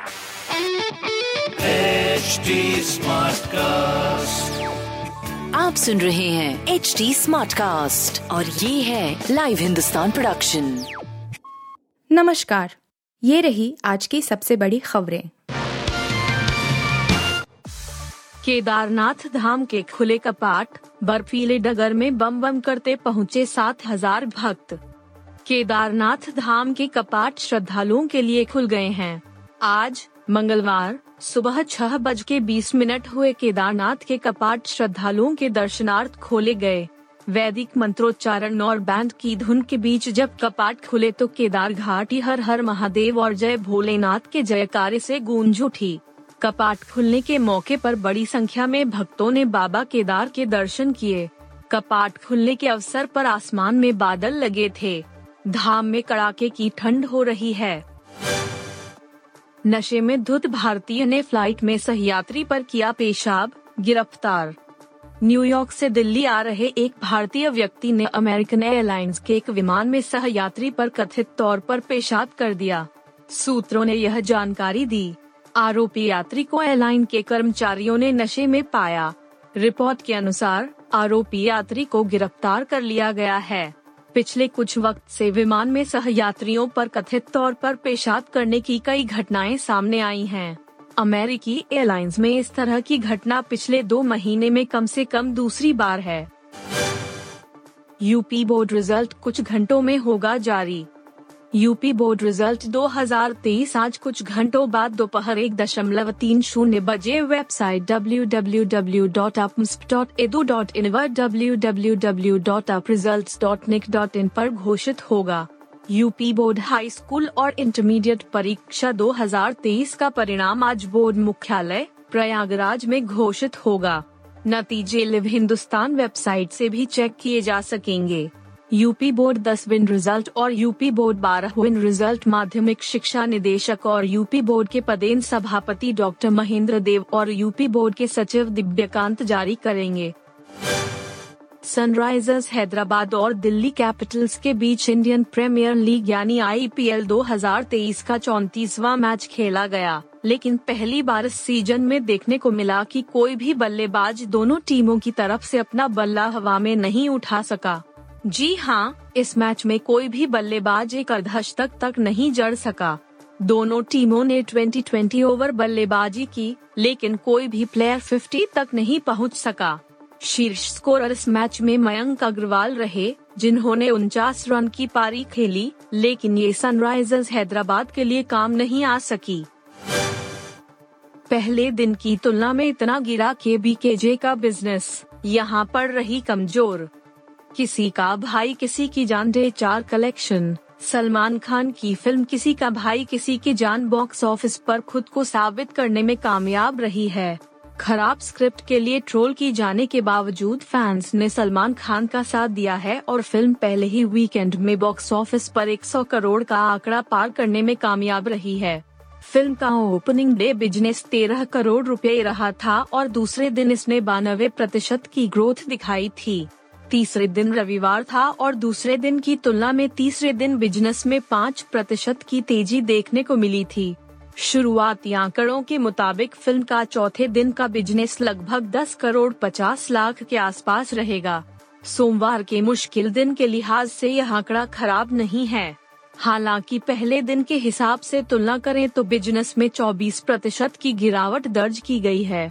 HD Smartcast. आप सुन रहे हैं एच डी स्मार्ट कास्ट और ये है लाइव हिंदुस्तान प्रोडक्शन नमस्कार। ये रही आज की सबसे बड़ी खबरें। केदारनाथ धाम के खुले कपाट बर्फीले डगर में बम बम करते पहुँचे सात हज़ार भक्त। केदारनाथ धाम के कपाट श्रद्धालुओं के लिए खुल गए हैं। आज, मंगलवार, सुबह छह बज के बीस मिनट हुए केदारनाथ के कपाट श्रद्धालुओं के दर्शनार्थ खोले गए। वैदिक मंत्रोच्चारण और बैंड की धुन के बीच जब कपाट खुले तो केदार घाटी हर हर महादेव और जय भोलेनाथ के जयकारे से गूंज उठी। कपाट खुलने के मौके पर बड़ी संख्या में भक्तों ने बाबा केदार के दर्शन किए। कपाट खुलने के अवसर पर आसमान में बादल लगे थे। धाम में कड़ाके की ठंड हो रही है। नशे में धुत भारतीय ने फ़्लाइट में सहयात्री पर किया पेशाब, गिरफ़्तार। न्यूयॉर्क से दिल्ली आ रहे एक भारतीय व्यक्ति ने अमेरिकन एयरलाइंस के एक विमान में सहयात्री पर कथित तौर पर पेशाब कर दिया। सूत्रों ने यह जानकारी दी। आरोपी यात्री को एयरलाइन के कर्मचारियों ने नशे में पाया। रिपोर्ट के अनुसार, आरोपी यात्री को गिरफ़्तार कर लिया गया है। पिछले कुछ वक्त से विमान में सहयात्रियों पर कथित तौर पर पेशाब करने की कई घटनाएँ सामने आई हैं। अमेरिकी एयरलाइंस में इस तरह की घटना पिछले दो महीने में कम से कम दूसरी बार है यूपी बोर्ड रिज़ल्ट कुछ घंटों में होगा जारी यूपी बोर्ड रिज़ल्ट 2023 आज कुछ घंटों बाद दोपहर एक दशमलव तीन शून्य बजे website W W W dot dot edu dot www.apms.edu.in व www.upresults.nic.in पर घोषित होगा। यूपी बोर्ड हाई स्कूल और इंटरमीडिएट परीक्षा 2023 का परिणाम आज बोर्ड मुख्यालय प्रयागराज में घोषित होगा। नतीजे लिव हिंदुस्तान वेबसाइट से भी चेक किए जा सकेंगे। यूपी बोर्ड दस विन रिज़ल्ट और यूपी बोर्ड बारह विन रिज़ल्ट माध्यमिक शिक्षा निदेशक और यूपी बोर्ड के पदेन सभापति डॉक्टर महेंद्र देव और यूपी बोर्ड के सचिव दिव्यकांत जारी करेंगे। सनराइजर्स हैदराबाद और दिल्ली कैपिटल्स के बीच इंडियन प्रीमियर लीग यानी आईपीएल 2023 का चौतीसवां मैच खेला गया, लेकिन पहली बार इस सीज़न में देखने को मिला कि कोई भी बल्लेबाज दोनों टीमों की तरफ़ से अपना बल्ला हवा में नहीं उठा सका। जी हाँ इस मैच में कोई भी बल्लेबाज एक अर्धशतक तक नहीं जड़ सका। दोनों टीमों ने 20-20 ओवर बल्लेबाजी की, लेकिन कोई भी प्लेयर 50 तक नहीं पहुँच सका। शीर्ष स्कोरर इस मैच में मयंक अग्रवाल रहे, जिन्होंने उनचास रन की पारी खेली, लेकिन ये सनराइजर्स हैदराबाद के लिए काम नहीं आ सकी। पहले दिन की तुलना में इतना गिरा के बी जे का बिज़नेस यहाँ पड़ रही कमज़ोर। किसी का भाई किसी की जान डे चार कलेक्शन। सलमान खान की फ़िल्म किसी का भाई किसी की जान बॉक्स ऑफ़िस पर खुद को साबित करने में कामयाब रही है। खराब स्क्रिप्ट के लिए ट्रोल की जाने के बावजूद फैंस ने सलमान खान का साथ दिया है और फ़िल्म पहले ही वीकेंड में बॉक्स ऑफ़िस पर 100 करोड़ का आंकड़ा पार करने में कामयाब रही है। फ़िल्म का ओपनिंग डे बिज़नेस तेरह करोड़ रुपए रहा था और दूसरे दिन इसने बानवे प्रतिशत की ग्रोथ दिखाई थी। तीसरे दिन रविवार था और दूसरे दिन की तुलना में तीसरे दिन बिज़नेस में पाँच प्रतिशत की तेज़ी देखने को मिली थी। शुरुआती आंकड़ों के मुताबिक फ़िल्म का चौथे दिन का बिज़नेस लगभग 10 करोड़ 50 लाख के आसपास रहेगा। सोमवार के मुश्किल दिन के लिहाज से यह आंकड़ा खराब नहीं है। हालाँकि पहले दिन के हिसाब से तुलना करें तो बिज़नेस में 24 प्रतिशत की गिरावट दर्ज की गई है।